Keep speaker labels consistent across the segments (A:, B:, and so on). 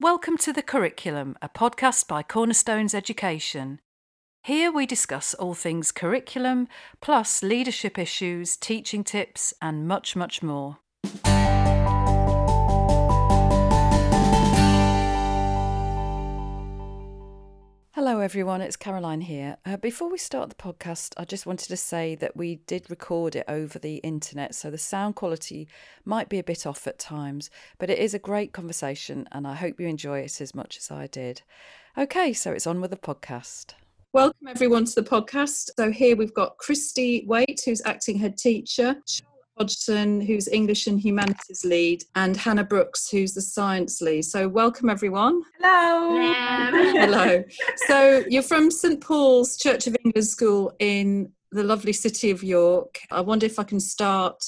A: Welcome to The Curriculum, a podcast by Cornerstones Education. Here we discuss all things curriculum, plus leadership issues, teaching tips, and much, much more. Hello, everyone. It's Caroline here. Uh, before we start the podcast, I just wanted to say that we did record it over the internet, so the sound quality might be a bit off at times, but it is a great conversation and I hope you enjoy it as much as I did. Okay, so it's on with the podcast.
B: Welcome everyone to the podcast. So here we've got Christie Waite, who's acting head teacher, Hodgson, who's English and Humanities lead, and Hannah Brooks, who's the science lead. So, welcome everyone.
C: Hello.
B: Hello. So, you're from St Paul's Church of England School in the lovely city of York. I wonder if I can start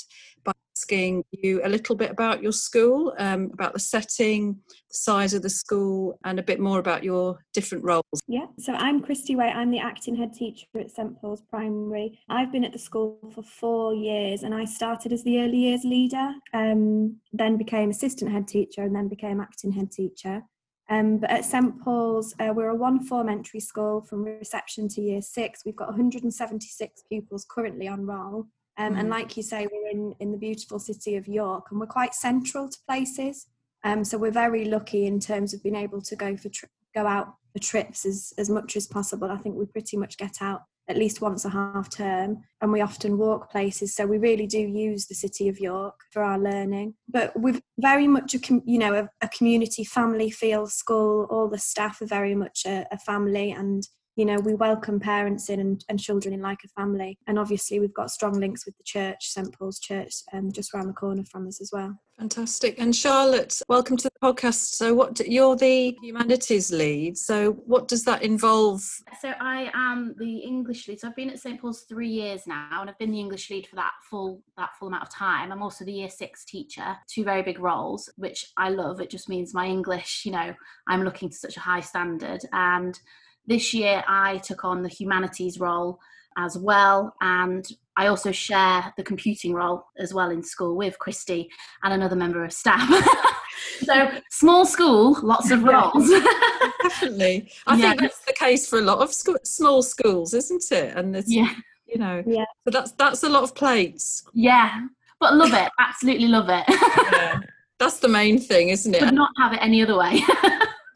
B: asking you a little bit about your school, um, about the setting, the size of the school, and a bit more about your different roles.
C: Yeah, so I'm Christie Waite. I'm the acting head teacher at St Paul's Primary. I've been at the school for four years and I started as the early years leader, um, then became assistant head teacher, and then became acting head teacher. Um, but at St Paul's, uh, we're a one form entry school from reception to year six. We've got 176 pupils currently on roll. Um, And mm. like you say, we're in, in the beautiful city of York and we're quite central to places. Um, so we're very lucky in terms of being able to go for tri- go out for trips as, as much as possible. I think we pretty much get out at least once a half term and we often walk places so we really do use the city of york for our learning but we're very much a com- you know a, a, community family feel school all the staff are very much a, a family and you know we welcome parents in and, and, children in like a family. And obviously we've got strong links with the church st paul's church um, just around the corner from us as well.
B: Fantastic. And charlotte welcome to the podcast. So what you're the humanities lead. So what does that involve?
D: So i am the english lead. So i've been at st paul's three years now and i've been the english lead for that full that full amount of time. I'm also the year six teacher two very big roles which i love. It just means my english you know i'm looking to such a high standard. And this year, I took on the humanities role as well, and I also share the computing role as well in school with Christie and another member of staff. so small school, lots of roles.
B: Definitely, I yeah. think that's the case for a lot of school, small schools, isn't it? And it's, yeah, you know, yeah. So that's that's a lot of plates.
D: Yeah, but love it. Absolutely love it.
B: yeah. That's the main thing, isn't it?
D: Would not have it any other way.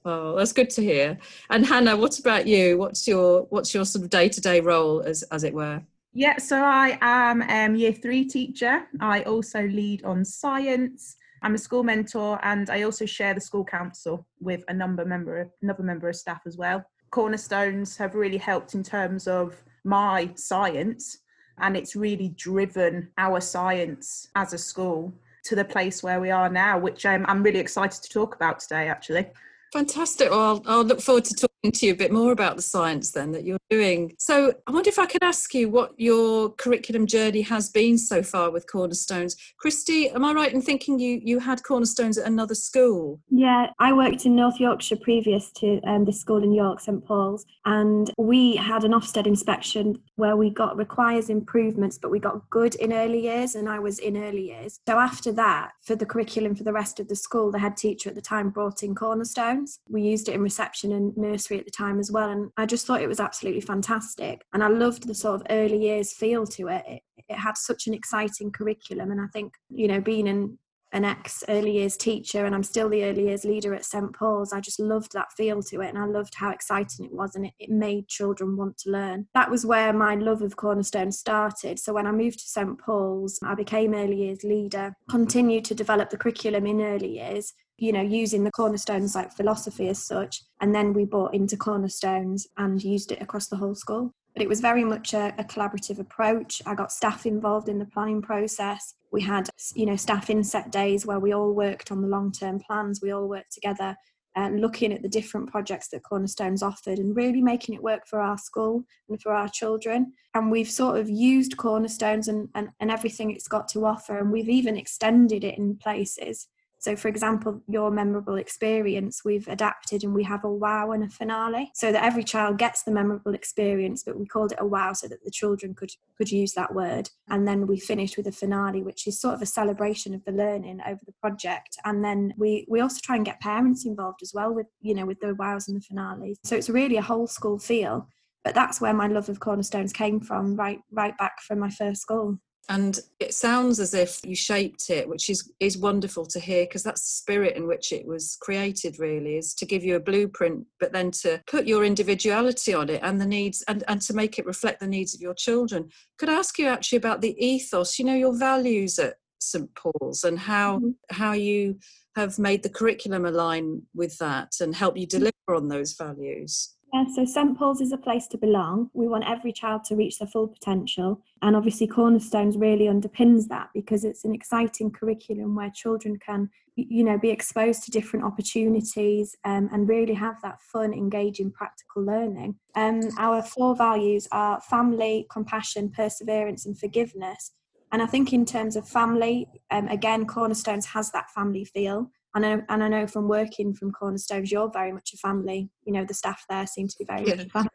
B: Oh, that's good to hear. And Hannah, what about you? What's your what's your sort of day to day role, as as it were?
E: Yeah, so I am year three teacher. I also lead on science. I'm a school mentor, and I also share the school council with a number member another member of staff as well. Cornerstones have really helped in terms of my science, and it's really driven our science as a school to the place where we are now, which um, I'm really excited to talk about today, actually.
B: Fantastic. Well, I'll, I'll, look forward to talking to you a bit more about the science then that you're doing. So, I wonder if I could ask you what your curriculum journey has been so far with Cornerstones. Christie, am I right in thinking you, you had Cornerstones at another school?
C: Yeah, I worked in North Yorkshire previous to um, school in York, St Paul's, and we had an Ofsted inspection where we got requires improvements, but we got good in early years, and I was in early years. So, after that, for the curriculum for the rest of the school, the head teacher at the time brought in Cornerstones we used it in reception and nursery at the time as well. And I just thought it was absolutely fantastic. And I loved the sort of early years feel to it. It, it had such an exciting curriculum. And I think, you know, being in an ex early years teacher and I'm still the early years leader at St Paul's. I just loved that feel to it and I loved how exciting it was and it, it made children want to learn. That was where my love of Cornerstone started. So when I moved to St Paul's, I became early years leader, continued to develop the curriculum in early years, you know, using the cornerstones like philosophy as such. And then we bought into cornerstones and used it across the whole school but it was very much a, a, collaborative approach. I got staff involved in the planning process. We had, you know, staff inset days where we all worked on the long-term plans. We all worked together and looking at the different projects that Cornerstones offered and really making it work for our school and for our children. And we've sort of used Cornerstones and, and, and everything it's got to offer, and we've even extended it in places So, for example, your memorable experience, we've adapted and we have a wow and a finale so that every child gets the memorable experience, but we called it a wow so that the children could, could use that word. And then we finished with a finale, which is sort of a celebration of the learning over the project. And then we, we also try and get parents involved as well with, you know, with the wows and the finales. So it's really a whole school feel. But that's where my love of cornerstones came from, right, right back from my first school
B: and it sounds as if you shaped it which is is wonderful to hear because that's the spirit in which it was created really is to give you a blueprint but then to put your individuality on it and the needs and, and to make it reflect the needs of your children. Could i ask you actually about the ethos? You know your values at st paul's and how mm-hmm. how you have made the curriculum align with that and help you deliver on those values
C: yeah, so St Paul's is a place to belong. We want every child to reach their full potential. And obviously, Cornerstones really underpins that because it's an exciting curriculum where children can, you know, be exposed to different opportunities um, and really have that fun, engaging, practical learning. Um, our four values are family, compassion, perseverance, and forgiveness. And I think in terms of family, um, again, Cornerstones has that family feel. And I, and I know from working from Cornerstones, you're very much a family. You know, the staff there seem to be very yeah. much a family.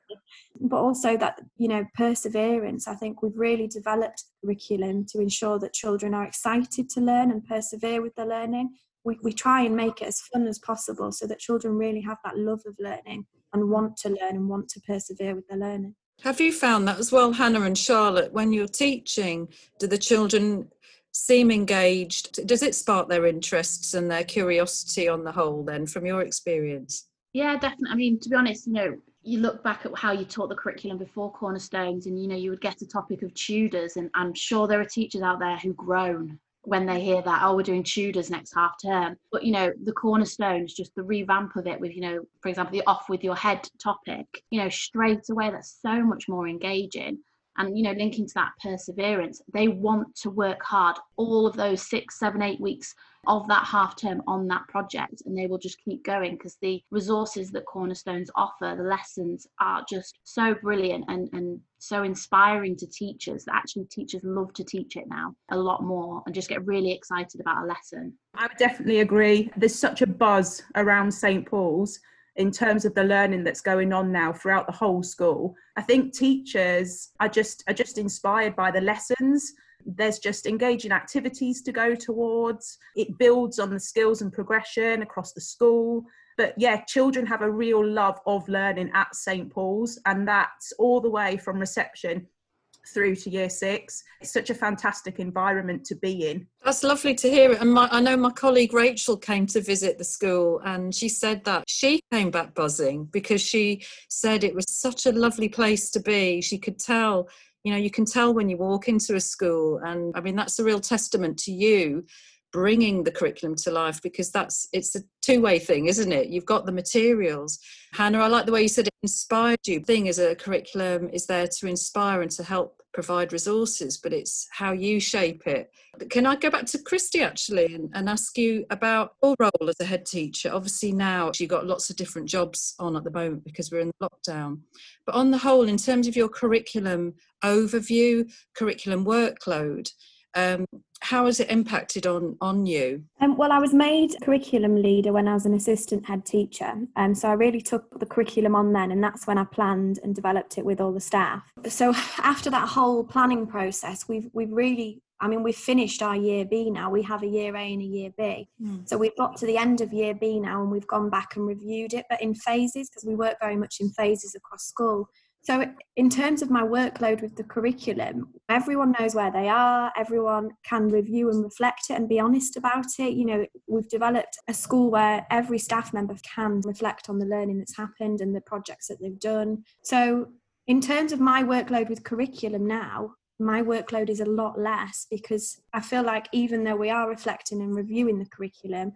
C: But also that, you know, perseverance. I think we've really developed curriculum to ensure that children are excited to learn and persevere with their learning. We, we try and make it as fun as possible so that children really have that love of learning and want to learn and want to persevere with their learning.
B: Have you found that as well, Hannah and Charlotte, when you're teaching? Do the children seem engaged? Does it spark their interests and their curiosity on the whole, then, from your experience?
D: Yeah, definitely. I mean, to be honest, you know, you look back at how you taught the curriculum before Cornerstones, and you know, you would get a topic of Tudors, and I'm sure there are teachers out there who groan when they hear that, oh, we're doing Tudors next half term. But you know, the cornerstones, just the revamp of it with, you know, for example, the off with your head topic, you know, straight away, that's so much more engaging and you know linking to that perseverance they want to work hard all of those six seven eight weeks of that half term on that project and they will just keep going because the resources that cornerstones offer the lessons are just so brilliant and and so inspiring to teachers that actually teachers love to teach it now a lot more and just get really excited about a lesson.
E: I would definitely agree. There's such a buzz around st paul's in terms of the learning that's going on now throughout the whole school. I think teachers are just are just inspired by the lessons. There's just engaging activities to go towards. It builds on the skills and progression across the school. But yeah, children have a real love of learning at St. Paul's, and that's all the way from reception through to year six. It's such a fantastic environment to be in.
B: That's lovely to hear. And my, I know my colleague Rachel came to visit the school and she said that she came back buzzing because she said it was such a lovely place to be. She could tell, you know, you can tell when you walk into a school. And I mean, that's a real testament to you bringing the curriculum to life because that's it's a two-way thing isn't it you've got the materials hannah i like the way you said it inspired you the thing is a curriculum is there to inspire and to help provide resources but it's how you shape it. But can i go back to christie actually and, and ask you about your role as a head teacher? Obviously now you've got lots of different jobs on at the moment because we're in lockdown. But on the whole in terms of your curriculum overview curriculum workload um, how has it impacted on on you?
C: Um, well, I was made curriculum leader when I was an assistant head teacher, and um, so I really took the curriculum on then, and that's when I planned and developed it with all the staff. So after that whole planning process, we've we've really I mean, we've finished our year B now. We have a year A and a year B. Mm. So we've got to the end of year B now and we've gone back and reviewed it, but in phases because we work very much in phases across school. So, in terms of my workload with the curriculum, everyone knows where they are, everyone can review and reflect it and be honest about it. You know, we've developed a school where every staff member can reflect on the learning that's happened and the projects that they've done. So, in terms of my workload with curriculum now, my workload is a lot less because I feel like even though we are reflecting and reviewing the curriculum,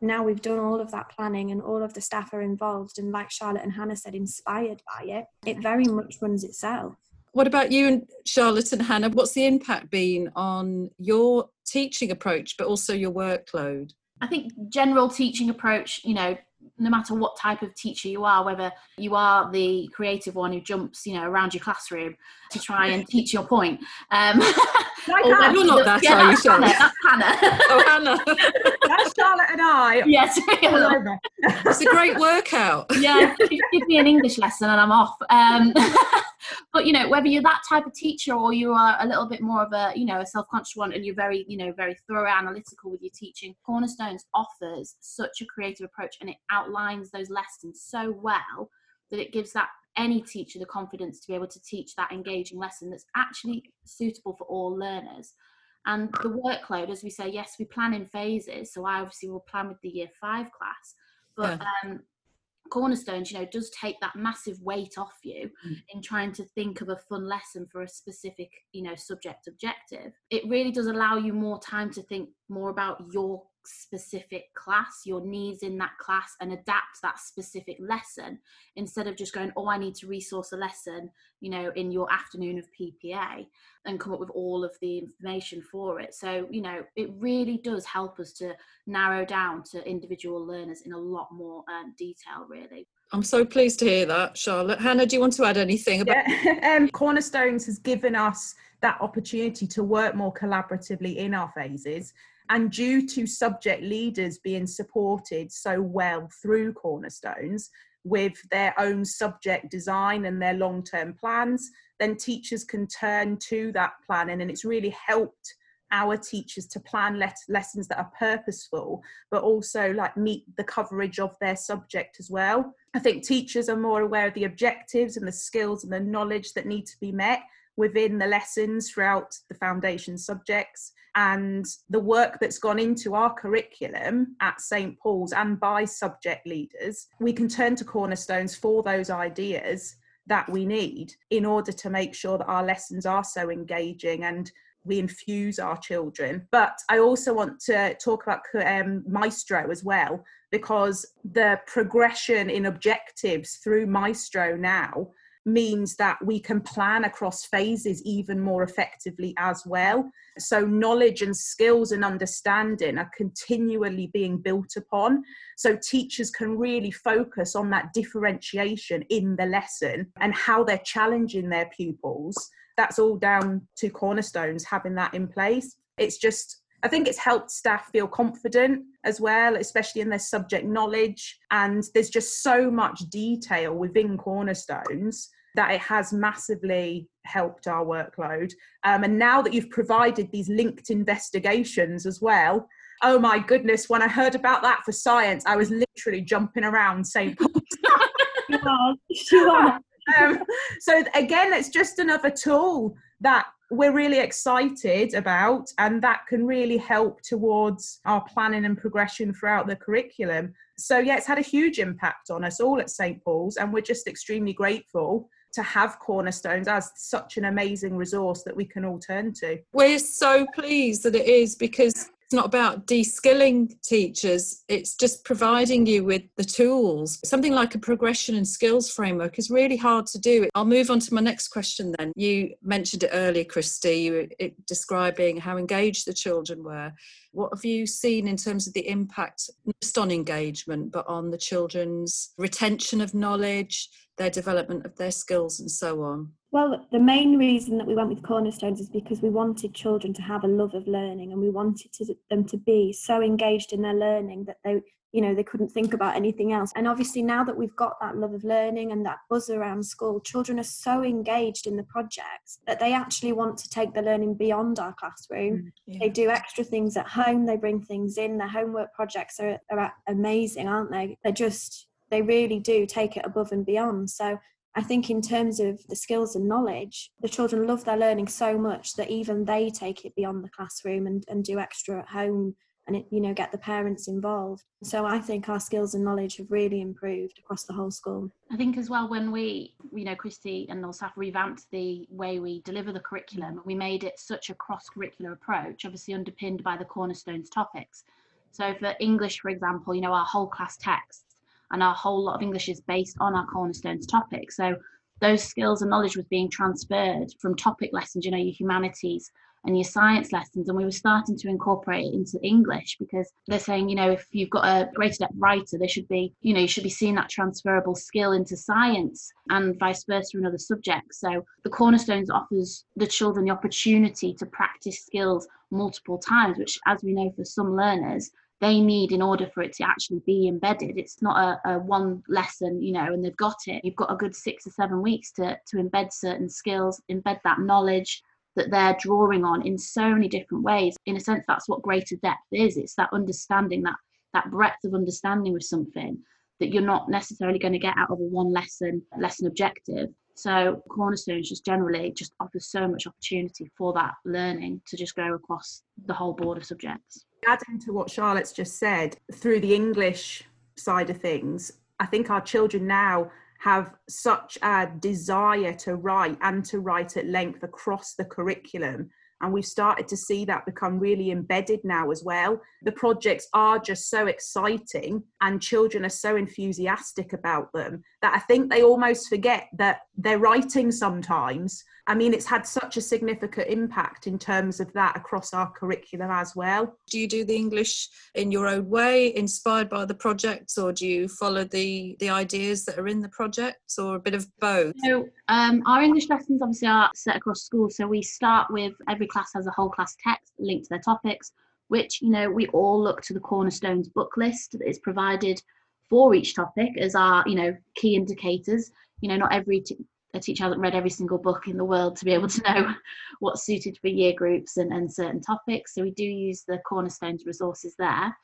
C: now we've done all of that planning and all of the staff are involved and like charlotte and hannah said inspired by it it very much runs itself.
B: What about you and charlotte and hannah? What's the impact been on your teaching approach but also your workload?
D: I think general teaching approach you know no matter what type of teacher you are, whether you are the creative one who jumps, you know, around your classroom to try and teach your point. Um,
B: you're not that, yeah, are you, Hannah,
D: that's Hannah.
B: oh, Hannah.
E: that's Charlotte and I.
D: Yes.
B: it's a great workout.
D: Yeah, give me an English lesson and I'm off. Um, but you know, whether you're that type of teacher or you are a little bit more of a, you know, a self-conscious one and you're very, you know, very thorough analytical with your teaching, Cornerstones offers such a creative approach and it outlines those lessons so well that it gives that any teacher the confidence to be able to teach that engaging lesson that's actually suitable for all learners. And the workload, as we say, yes, we plan in phases. So I obviously will plan with the year five class, but yeah. um, cornerstones you know does take that massive weight off you mm. in trying to think of a fun lesson for a specific you know subject objective it really does allow you more time to think more about your specific class, your needs in that class, and adapt that specific lesson instead of just going, oh, I need to resource a lesson, you know, in your afternoon of PPA and come up with all of the information for it. So, you know, it really does help us to narrow down to individual learners in a lot more um, detail, really.
B: I'm so pleased to hear that, Charlotte. Hannah, do you want to add anything about?
E: Yeah. um, Cornerstones has given us that opportunity to work more collaboratively in our phases and due to subject leaders being supported so well through Cornerstones with their own subject design and their long term plans, then teachers can turn to that planning. And it's really helped our teachers to plan let- lessons that are purposeful, but also like meet the coverage of their subject as well. I think teachers are more aware of the objectives and the skills and the knowledge that need to be met within the lessons throughout the foundation subjects and the work that's gone into our curriculum at St. Paul's and by subject leaders, we can turn to cornerstones for those ideas that we need in order to make sure that our lessons are so engaging and we infuse our children. But I also want to talk about um, Maestro as well, because the progression in objectives through Maestro now means that we can plan across phases even more effectively as well. So, knowledge and skills and understanding are continually being built upon. So, teachers can really focus on that differentiation in the lesson and how they're challenging their pupils. That's all down to cornerstones having that in place. It's just I think it's helped staff feel confident as well, especially in their subject knowledge. And there's just so much detail within Cornerstones that it has massively helped our workload. Um, and now that you've provided these linked investigations as well, oh my goodness, when I heard about that for science, I was literally jumping around St. Paul's. um, so again, it's just another tool that we're really excited about and that can really help towards our planning and progression throughout the curriculum. So yeah, it's had a huge impact on us all at St. Paul's and we're just extremely grateful to have cornerstones as such an amazing resource that we can all turn to.
B: We're so pleased that it is because it's not about de-skilling teachers it's just providing you with the tools. Something like a progression and skills framework is really hard to do. I'll move on to my next question then. You mentioned it earlier christie you were describing how engaged the children were. What have you seen in terms of the impact not just on engagement but on the children's retention of knowledge their development of their skills and so on
C: well, the main reason that we went with Cornerstones is because we wanted children to have a love of learning and we wanted to, them to be so engaged in their learning that they, you know, they couldn't think about anything else. And obviously, now that we've got that love of learning and that buzz around school, children are so engaged in the projects that they actually want to take the learning beyond our classroom. Mm, yeah. They do extra things at home, they bring things in. Their homework projects are, are amazing, aren't they? They're just, they really do take it above and beyond. So I think in terms of the skills and knowledge, the children love their learning so much that even they take it beyond the classroom and, and do extra at home and it, you know get the parents involved. So I think our skills and knowledge have really improved across the whole school.
D: I think as well when we, you know, Christie and staff revamped the way we deliver the curriculum, we made it such a cross-curricular approach, obviously underpinned by the cornerstones topics. So for English, for example, you know, our whole class text and our whole lot of English is based on our cornerstones topic. So those skills and knowledge was being transferred from topic lessons, you know, your humanities and your science lessons and we were starting to incorporate it into english because they're saying you know if you've got a greater depth writer there should be you know you should be seeing that transferable skill into science and vice versa in other subjects so the cornerstones offers the children the opportunity to practice skills multiple times which as we know for some learners they need in order for it to actually be embedded. It's not a, a, one lesson, you know, and they've got it. You've got a good six or seven weeks to, to embed certain skills, embed that knowledge that they're drawing on in so many different ways. In a sense, that's what greater depth is. It's that understanding, that that breadth of understanding with something that you're not necessarily going to get out of a one lesson lesson objective. So Cornerstones just generally just offers so much opportunity for that learning to just go across the whole board of subjects.
E: Adding to what Charlotte's just said, through the English side of things, I think our children now have such a desire to write and to write at length across the curriculum and we've started to see that become really embedded now as well. The projects are just so exciting, and children are so enthusiastic about them that I think they almost forget that they're writing sometimes. I mean, it's had such a significant impact in terms of that across our curriculum as well.
B: Do you do the English in your own way, inspired by the projects, or do you follow the the ideas that are in the projects, or a bit of both?
D: So, um, our English lessons obviously are set across schools. So we start with every class has a whole class text linked to their topics, which, you know, we all look to the Cornerstones book list that is provided for each topic as our, you know, key indicators. You know, not every t- a teacher hasn't read every single book in the world to be able to know what's suited for year groups and, and certain topics. So we do use the Cornerstones resources there.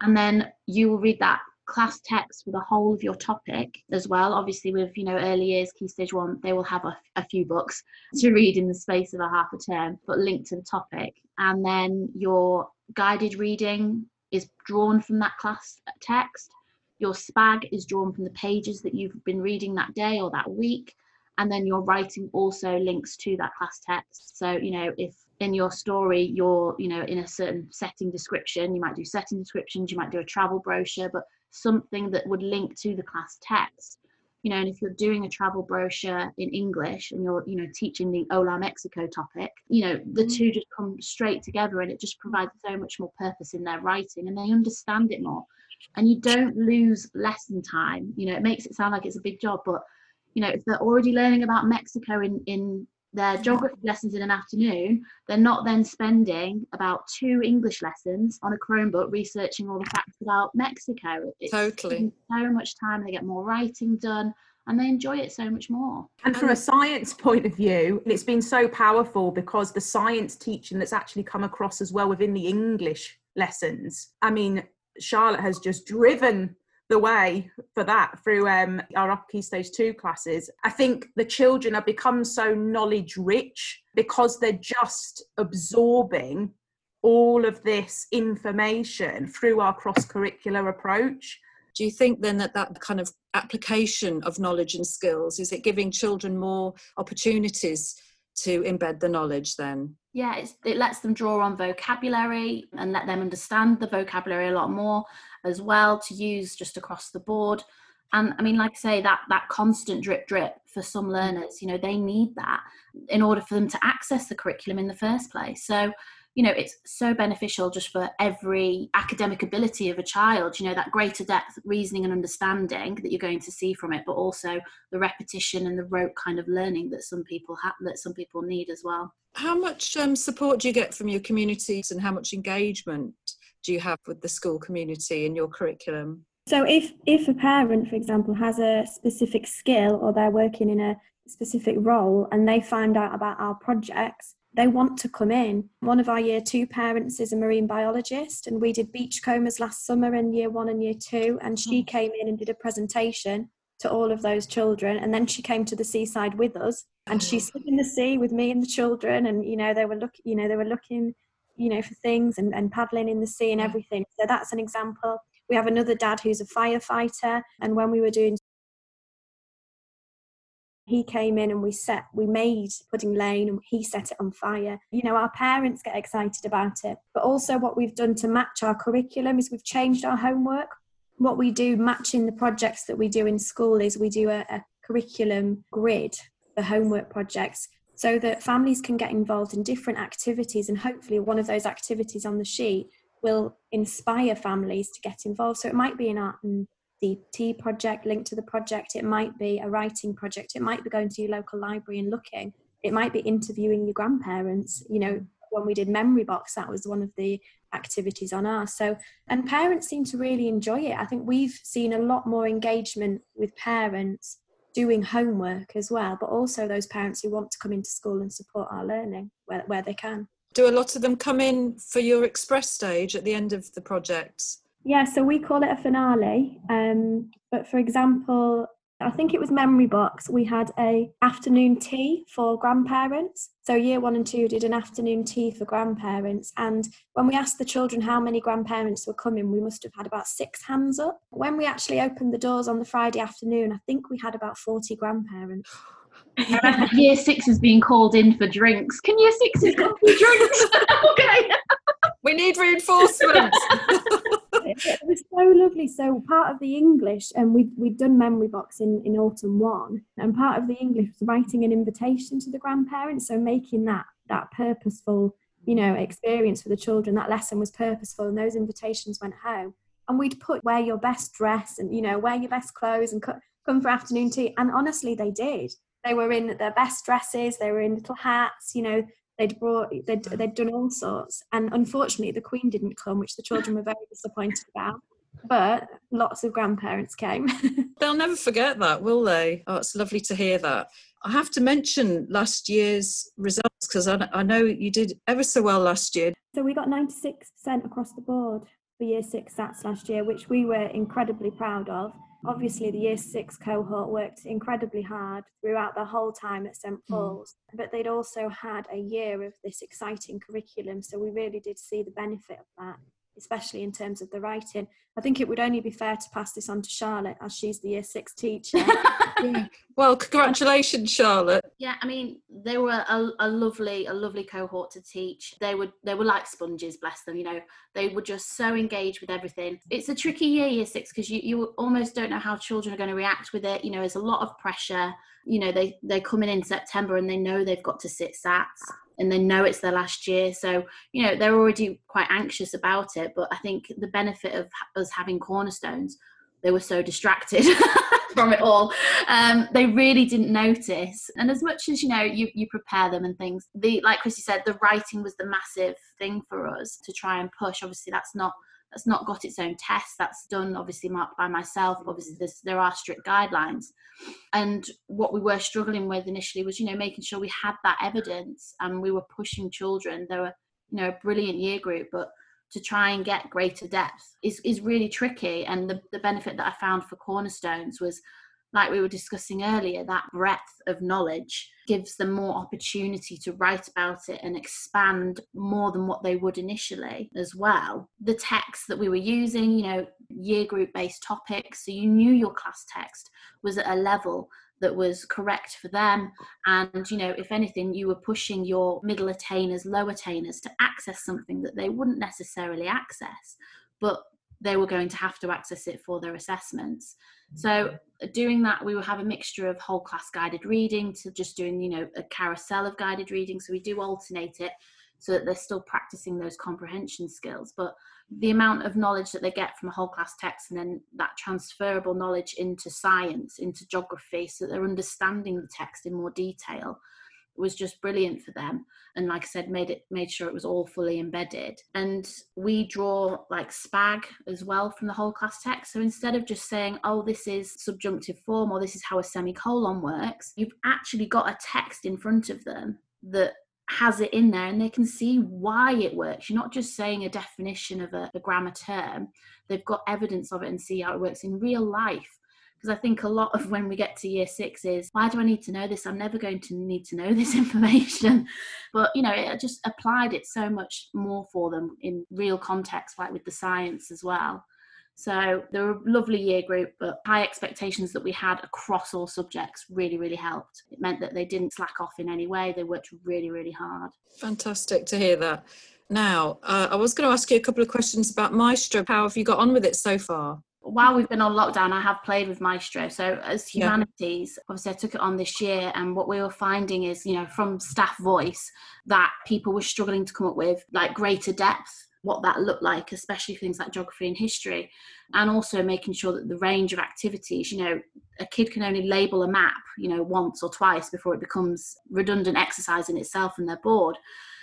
D: And then you will read that class text for the whole of your topic as well. Obviously, with you know early years, key stage one, they will have a, a, few books to read in the space of a half a term, but linked to the topic. And then your guided reading is drawn from that class text. Your SPAG is drawn from the pages that you've been reading that day or that week. And then your writing also links to that class text. So, you know, if in your story you're, you know, in a certain setting description, you might do setting descriptions, you might do a travel brochure, but something that would link to the class text you know and if you're doing a travel brochure in english and you're you know teaching the hola mexico topic you know the mm-hmm. two just come straight together and it just provides so much more purpose in their writing and they understand it more and you don't lose lesson time you know it makes it sound like it's a big job but you know if they're already learning about mexico in in their geography lessons in an afternoon, they're not then spending about two English lessons on a Chromebook researching all the facts about Mexico.
B: It's totally.
D: So much time, they get more writing done and they enjoy it so much more.
E: And from a science point of view, it's been so powerful because the science teaching that's actually come across as well within the English lessons. I mean, Charlotte has just driven the way for that through um, our key stage two classes. I think the children have become so knowledge rich because they're just absorbing all of this information through our cross curricular approach.
B: Do you think then that that kind of application of knowledge and skills is it giving children more opportunities to embed the knowledge then?
D: Yeah, it lets them draw on vocabulary and let them understand the vocabulary a lot more as well to use just across the board. And I mean, like I say, that that constant drip drip for some mm-hmm. learners, you know, they need that in order for them to access the curriculum in the first place. So, you know, it's so beneficial just for every academic ability of a child, you know, that greater depth reasoning and understanding that you're going to see from it, but also the repetition and the rote kind of learning that some people have that some people need as well.
B: How much um, support do you get from your communities and how much engagement do you have with the school community in your curriculum?
C: So if if a parent, for example, has a specific skill or they're working in a specific role and they find out about our projects, they want to come in. One of our year two parents is a marine biologist, and we did beachcombers last summer in year one and year two, and she mm. came in and did a presentation to all of those children and then she came to the seaside with us and she stood in the sea with me and the children and you know they were looking you know they were looking you know for things and, and paddling in the sea and everything so that's an example we have another dad who's a firefighter and when we were doing he came in and we set we made pudding lane and he set it on fire. You know our parents get excited about it. But also what we've done to match our curriculum is we've changed our homework. What we do matching the projects that we do in school is we do a, a curriculum grid for homework projects so that families can get involved in different activities and hopefully one of those activities on the sheet will inspire families to get involved. So it might be an art and DT project linked to the project. It might be a writing project. It might be going to your local library and looking. It might be interviewing your grandparents. You know when we did memory box that was one of the activities on ours. So and parents seem to really enjoy it. I think we've seen a lot more engagement with parents doing homework as well, but also those parents who want to come into school and support our learning where, where they can.
B: Do a lot of them come in for your express stage at the end of the project?
C: Yeah, so we call it a finale. Um, but for example, I think it was Memory Box. We had a afternoon tea for grandparents. So year one and two did an afternoon tea for grandparents. And when we asked the children how many grandparents were coming, we must have had about six hands up. When we actually opened the doors on the Friday afternoon, I think we had about 40 grandparents.
D: year six is being called in for drinks. Can year sixes come for drinks? okay.
B: We need reinforcements.
C: it was so lovely. So part of the English, and we we'd done memory box in in autumn one, and part of the English was writing an invitation to the grandparents. So making that that purposeful, you know, experience for the children. That lesson was purposeful, and those invitations went home. And we'd put wear your best dress, and you know, wear your best clothes, and come for afternoon tea. And honestly, they did. They were in their best dresses. They were in little hats. You know, they'd brought they'd, they'd done all sorts and unfortunately the queen didn't come which the children were very disappointed about but lots of grandparents came.
B: They'll never forget that will they? Oh it's lovely to hear that. I have to mention last year's results because I, I know you did ever so well last year.
C: So we got 96% across the board for year six stats last year which we were incredibly proud of Obviously, the year six cohort worked incredibly hard throughout the whole time at St. Mm. Paul's, mm. but they'd also had a year of this exciting curriculum. So we really did see the benefit of that, especially in terms of the writing. I think it would only be fair to pass this on to Charlotte as she's the year six teacher.
B: yeah. Well, congratulations, Charlotte.
D: Yeah, I mean, they were a, a, lovely, a lovely cohort to teach. They would, they were like sponges, bless them. You know, they were just so engaged with everything. It's a tricky year, year six, because you, you almost don't know how children are going to react with it. You know, there's a lot of pressure. You know, they they're coming in September and they know they've got to sit SATs and they know it's their last year. So, you know, they're already quite anxious about it. But I think the benefit of us having cornerstones, they were so distracted from it all. Um, they really didn't notice. And as much as, you know, you, you prepare them and things, the like Chrissy said, the writing was the massive thing for us to try and push. Obviously, that's not that's not got its own test. That's done obviously marked by myself. Obviously, there are strict guidelines. And what we were struggling with initially was, you know, making sure we had that evidence and we were pushing children. They were, you know, a brilliant year group, but to try and get greater depth is, is really tricky. And the, the benefit that I found for Cornerstones was like we were discussing earlier, that breadth of knowledge gives them more opportunity to write about it and expand more than what they would initially as well. The text that we were using, you know, year group based topics, so you knew your class text was at a level that was correct for them and you know if anything you were pushing your middle attainers low attainers to access something that they wouldn't necessarily access but they were going to have to access it for their assessments. So uh, doing that, we will have a mixture of whole class guided reading to just doing, you know, a carousel of guided reading. So we do alternate it so that they're still practicing those comprehension skills. But the amount of knowledge that they get from a whole class text and then that transferable knowledge into science, into geography, so they're understanding the text in more detail was just brilliant for them and like i said made it made sure it was all fully embedded. And we draw like spag as well from the whole class text. So instead of just saying oh this is subjunctive form or this is how a semicolon works you've actually got a text in front of them that has it in there and they can see why it works. You're not just saying a definition of a, a grammar term. They've got evidence of it and see how it works in real life because I think a lot of when we get to year six is why do I need to know this? I'm never going to need to know this information. But you know, it just applied it so much more for them in real context, like with the science as well. So they were a lovely year group, but high expectations that we had across all subjects really, really helped. It meant that they didn't slack off in any way. They worked really, really hard.
B: Fantastic to hear that. Now, uh, I was going to ask you a couple of questions about Maestro. How have you got on with it so far?
D: While we've been on lockdown, I have played with Maestro. So as humanities, yeah. obviously I took it on this year and what we were finding is, you know, from staff voice that people were struggling to come up with like greater depth what that looked like, especially for things like geography and history, and also making sure that the range of activities, you know, a kid can only label a map, you know, once or twice before it becomes redundant exercise in itself and they're bored,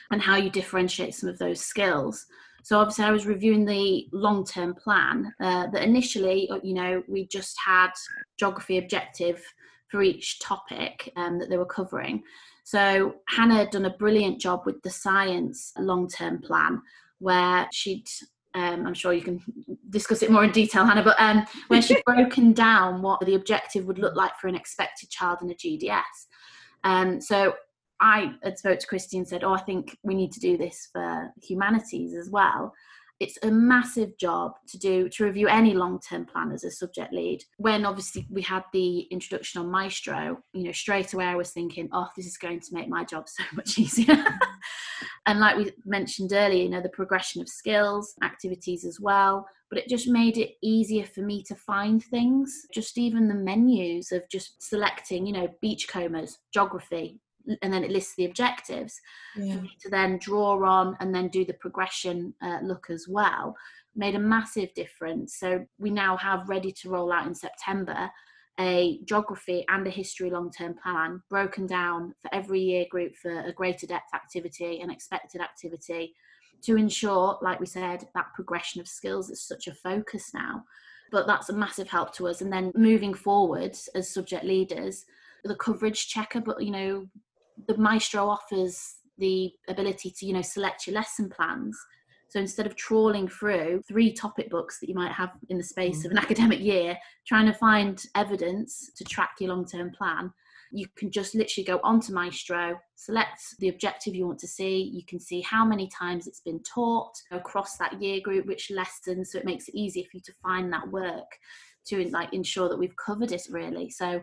D: and how you differentiate some of those skills. So obviously, I was reviewing the long-term plan. Uh, that initially, uh, you know, we just had geography objective for each topic um, that they were covering. So Hannah had done a brilliant job with the science long-term plan, where she'd um, I'm sure you can discuss it more in detail, Hannah, but um, where she'd broken down what the objective would look like for an expected child in a GDS. Um, so I had spoke to Christie and said, "Oh, I think we need to do this for humanities as well." It's a massive job to do to review any long-term plan as a subject lead. When obviously we had the introduction on Maestro, you know, straight away I was thinking, "Oh, this is going to make my job so much easier." and like we mentioned earlier, you know, the progression of skills, activities as well, but it just made it easier for me to find things. Just even the menus of just selecting, you know, beachcombers, geography, and then it lists the objectives. Yeah. to then draw on and then do the progression uh, look as well. Made a massive difference. So we now have ready to roll out in september a geography and a history long term plan broken down for every year group for a greater depth activity and expected activity to ensure like we said that progression of skills is such a focus now. But that's a massive help to us. And then moving forward as subject leaders the coverage checker but you know the Maestro offers the ability to, you know, select your lesson plans. So instead of trawling through three topic books that you might have in the space mm. of an academic year, trying to find evidence to track your long term plan, you can just literally go onto Maestro, select the objective you want to see. You can see how many times it's been taught across that year group, which lessons. So it makes it easier for you to find that work to like ensure that we've covered it really. So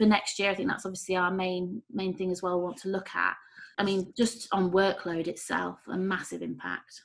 D: for next year, I think that's obviously our main main thing as well. We want to look at. I mean, just on workload itself, a massive impact.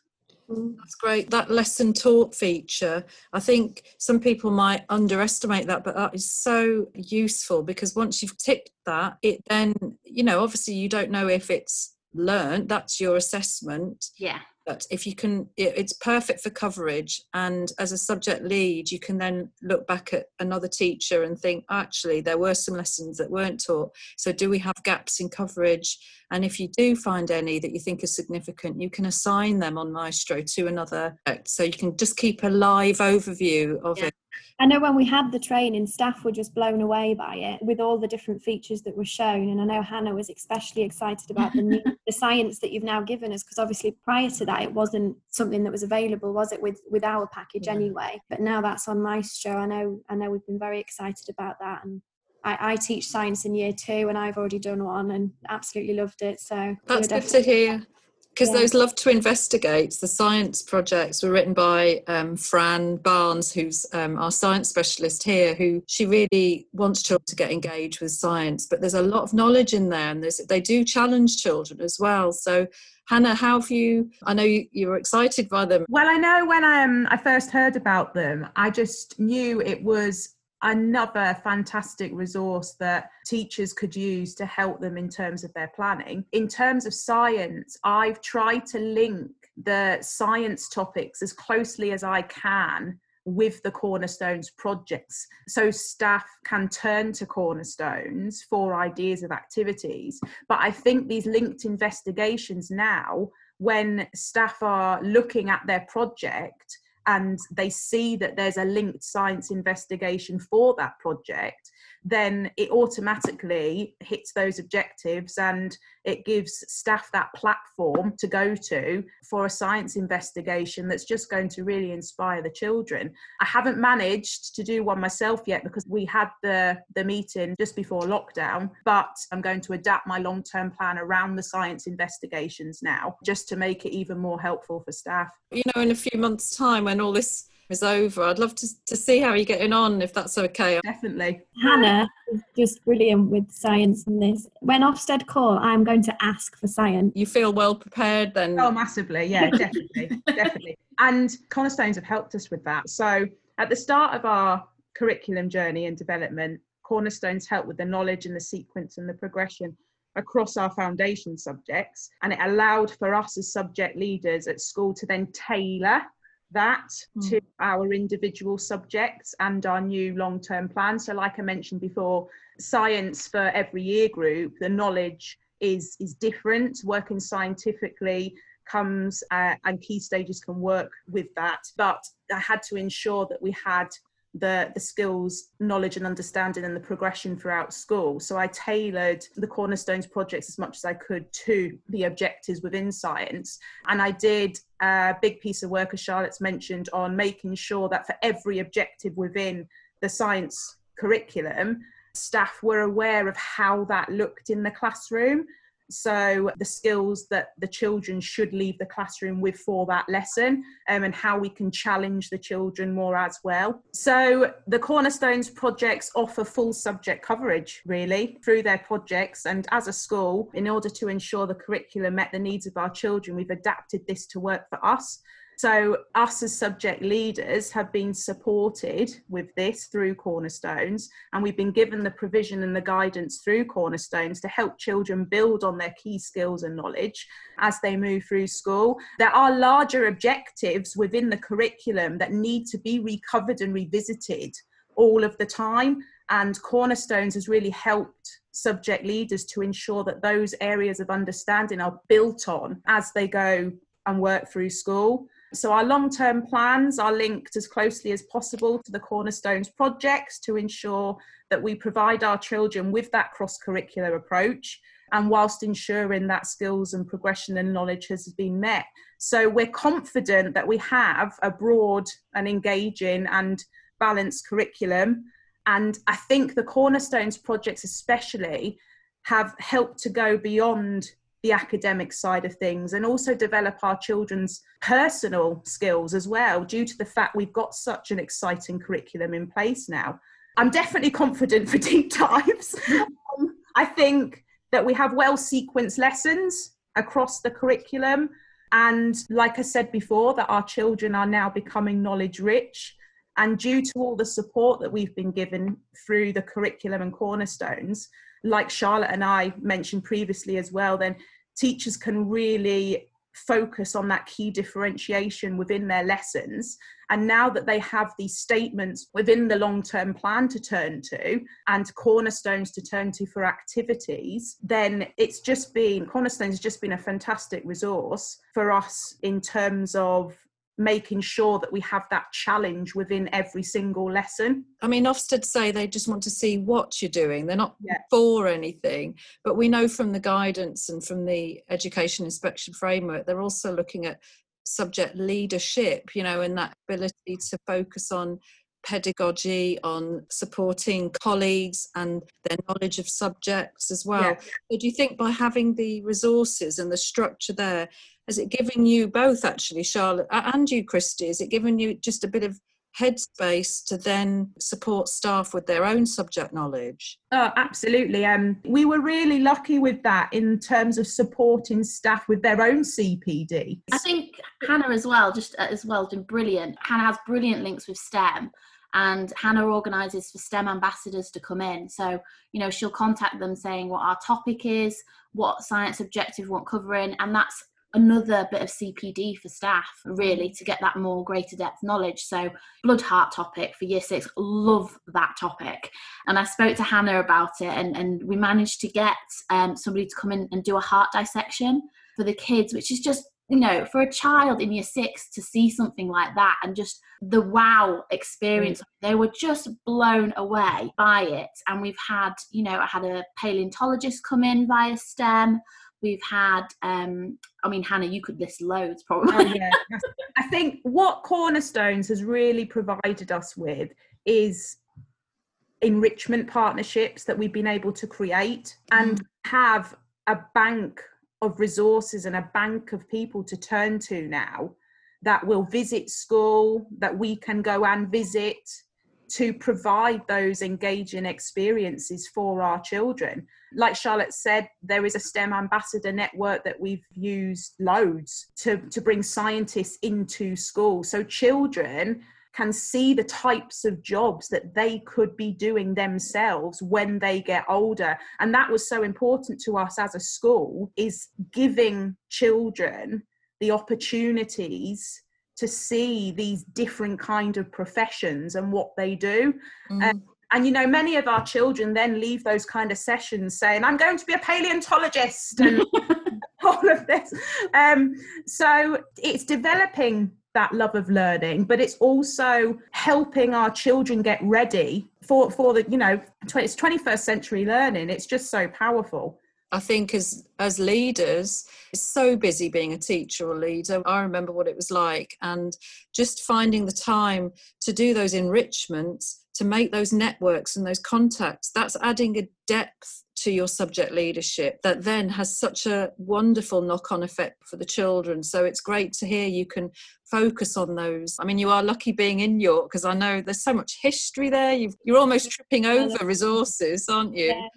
B: Mm, that's great. That lesson taught feature, I think some people might underestimate that, but that is so useful because once you've ticked that, it then, you know, obviously you don't know if it's learned, that's your assessment.
D: Yeah
B: but if you can it's perfect for coverage and as a subject lead you can then look back at another teacher and think actually there were some lessons that weren't taught so do we have gaps in coverage? And if you do find any that you think are significant you can assign them on maestro to another so you can just keep a live overview of yeah. it
C: I know when we had the training, staff were just blown away by it with all the different features that were shown. And I know Hannah was especially excited about the, new, the science that you've now given us, because obviously prior to that, it wasn't something that was available, was it, with with our package yeah. anyway? But now that's on Maestro. I know, I know we've been very excited about that, and I, I, teach science in year two and I've already done one and absolutely loved it. So
B: that's good to hear because yeah. those love to investigate the science projects were written by um, fran barnes who's um, our science specialist here who she really wants children to get engaged with science but there's a lot of knowledge in there and they do challenge children as well so Hannah, how have you? I know you, you were excited by them.
E: Well, I know when um, I first heard about them, I just knew it was another fantastic resource that teachers could use to help them in terms of their planning. In terms of science, I've tried to link the science topics as closely as I can with the Cornerstones projects. So staff can turn to Cornerstones for ideas of activities. But I think these linked investigations now, when staff are looking at their project, and they see that there's a linked science investigation for that project, then it automatically hits those objectives and it gives staff that platform to go to for a science investigation that's just going to really inspire the children. I haven't managed to do one myself yet because we had the, the meeting just before lockdown, but I'm going to adapt my long term plan around the science investigations now just to make it even more helpful for staff.
B: You know, in a few months' time when all this is over. I'd love to, to see how you're getting on, if that's okay.
E: Definitely.
C: Hannah is just brilliant with science and this. When Ofsted call, I'm going to ask for science.
B: You feel well prepared then?
E: Oh, massively. Yeah, definitely. definitely. And Cornerstones have helped us with that. So At the start of our curriculum journey and development, Cornerstones help with the knowledge and the sequence and the progression across our foundation subjects. And it allowed for us as subject leaders at school to then tailor that mm. to our individual subjects and our new long term plan. So, like I mentioned before, science for every year group, the knowledge is, is different. Working scientifically comes uh, and key stages can work with that. But I had to ensure that we had the, the skills, knowledge, and understanding and the progression throughout school. So I tailored the Cornerstones projects as much as I could to the objectives within science. And I did a big piece of work, as Charlotte's mentioned, on making sure that for every objective within the science curriculum, staff were aware of how that looked in the classroom so the skills that the children should leave the classroom with for that lesson um, and how we can challenge the children more as well. So the cornerstones projects offer full subject coverage really through their projects. And as a school in order to ensure the curriculum met the needs of our children we've adapted this to work for us so, us as subject leaders have been supported with this through Cornerstones, and we've been given the provision and the guidance through Cornerstones to help children build on their key skills and knowledge as they move through school. There are larger objectives within the curriculum that need to be recovered and revisited all of the time, and Cornerstones has really helped subject leaders to ensure that those areas of understanding are built on as they go and work through school. So, our long term plans are linked as closely as possible to the Cornerstones projects to ensure that we provide our children with that cross curricular approach and whilst ensuring that skills and progression and knowledge has been met. So, we're confident that we have a broad and engaging and balanced curriculum. And I think the Cornerstones projects, especially, have helped to go beyond the academic side of things and also develop our children's personal skills as well, due to the fact we've got such an exciting curriculum in place now. I'm definitely confident for deep dives. um, I think that we have well sequenced lessons across the curriculum. And like I said before, that our children are now becoming knowledge rich. And due to all the support that we've been given through the curriculum and cornerstones, like Charlotte and I mentioned previously as well, then teachers can really focus on that key differentiation within their lessons. And now that they have these statements within the long term plan to turn to and cornerstones to turn to for activities, then it's just been, Cornerstones has just been a fantastic resource for us in terms of making sure that we have that challenge within every single lesson.
B: I mean, Ofsted say they just want to see what you're doing. They're not yeah. for anything. But we know from the guidance and from the education inspection framework, they're also looking at subject leadership, you know, and that ability to focus on pedagogy, on supporting colleagues and their knowledge of subjects as well. Yeah. So do you think by having the resources and the structure there, has it given you both actually charlotte and you christie? Is it given you just a bit of headspace to then support staff with their own subject knowledge?
E: Oh absolutely. Um we were really lucky with that in terms of supporting staff with their own cpd
D: i think hannah as well just uh, as well been brilliant. Hannah has brilliant links with stem and Hannah organises for STEM ambassadors to come in. So, you know, she'll contact them saying what our topic is, what science objective we want covering, and that's another bit of CPD for staff, really, to get that more greater depth knowledge. So, blood heart topic for year six, love that topic. And I spoke to Hannah about it, and, and we managed to get um, somebody to come in and do a heart dissection for the kids, which is just you know, for a child in year six to see something like that and just the wow experience, mm. they were just blown away by it. And we've had, you know, I had a paleontologist come in via STEM. We've had, um, I mean, Hannah, you could list loads probably. Oh, yeah.
E: I think what Cornerstones has really provided us with is enrichment partnerships that we've been able to create and mm. have a bank of resources and a bank of people to turn to now that will visit school, that we can go and visit to provide those engaging experiences for our children like Charlotte said, there is a STEM ambassador network that we've used loads to, to bring scientists into school. So children can see the types of jobs that they could be doing themselves when they get older and that was so important to us as a school is giving children the opportunities to see these different kind of professions and what they do. Mm. um, and you know many of our children then leave those kind of sessions saying i'm going to be a paleontologist and all of this. Um, so it's developing that love of learning but it's also helping our children get ready for for the you know it's 21st century learning. It's just so powerful
B: I think as as leaders, it's so busy being a teacher or leader. I remember what it was like, and just finding the time to do those enrichments, to make those networks and those contacts. That's adding a depth to your subject leadership that then has such a wonderful knock-on effect for the children. So it's great to hear you can focus on those. I mean, you are lucky being in York because I know there's so much history there. you are almost tripping over resources, aren't you?
C: Yeah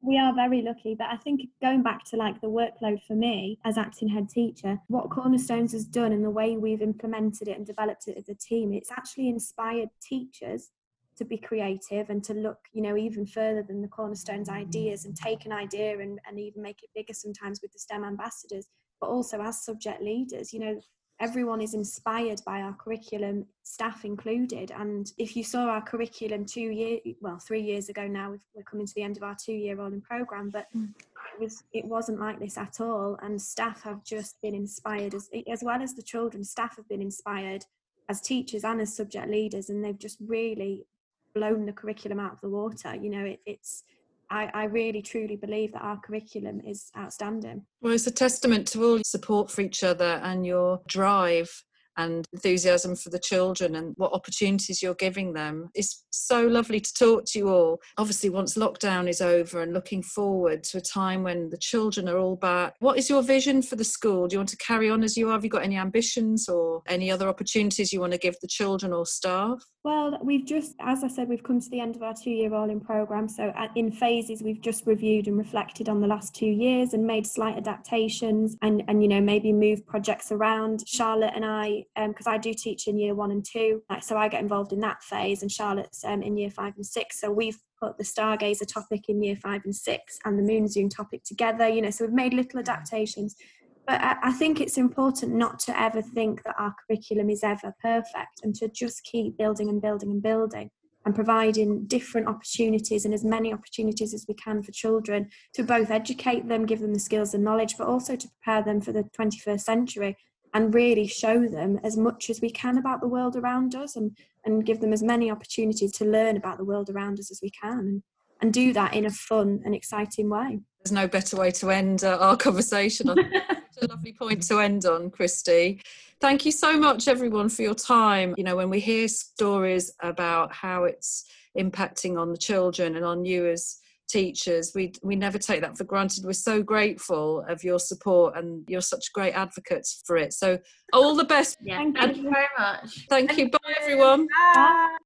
C: we are very lucky but i think going back to like the workload for me as acting head teacher what cornerstones has done and the way we've implemented it and developed it as a team it's actually inspired teachers to be creative and to look you know even further than the cornerstones ideas and take an idea and, and even make it bigger sometimes with the stem ambassadors but also as subject leaders. You know everyone is inspired by our curriculum, staff included. And if you saw our curriculum two years, well, three years ago now, we're coming to the end of our two-year rolling program, but mm. it was it wasn't like this at all. And staff have just been inspired as as well as the children. Staff have been inspired as teachers and as subject leaders, and they've just really blown the curriculum out of the water. You know, it, it's I, I, really truly believe that our curriculum is outstanding.
B: Well, it's a testament to all your support for each other and your drive and enthusiasm for the children and what opportunities you're giving them. It's so lovely to talk to you all. Obviously, once lockdown is over and looking forward to a time when the children are all back, what is your vision for the school? Do you want to carry on as you are? Have you got any ambitions or any other opportunities you want to give the children or staff?
C: Well, we've just, as I said, we've come to the end of our two year rolling programme. So, uh, in phases, we've just reviewed and reflected on the last two years and made slight adaptations and, and you know, maybe move projects around. Charlotte and I because um, I do teach in year one and two, so I get involved in that phase, and Charlotte's um, in year five and six. So we've put the stargazer topic in year five and six and the moon zoom topic together, you know, so we've made little adaptations. But I, I think it's important not to ever think that our curriculum is ever perfect and to just keep building and building and building and providing different opportunities and as many opportunities as we can for children to both educate them, give them the skills and knowledge, but also to prepare them for the 21st century and really show them as much as we can about the world around us and, and give them as many opportunities to learn about the world around us as we can and, and do that in a fun and exciting way.
B: There's no better way to end uh, our conversation. a lovely point to end on, Christie. Thank you so much, everyone, for your time. You know, when we hear stories about how it's impacting on the children and on you as teachers. We we never take that for granted. We're so grateful of your support and you're such great advocates for it. So all the best.
D: Yeah, thank you very much.
B: Thank, thank you. Bye everyone. Bye.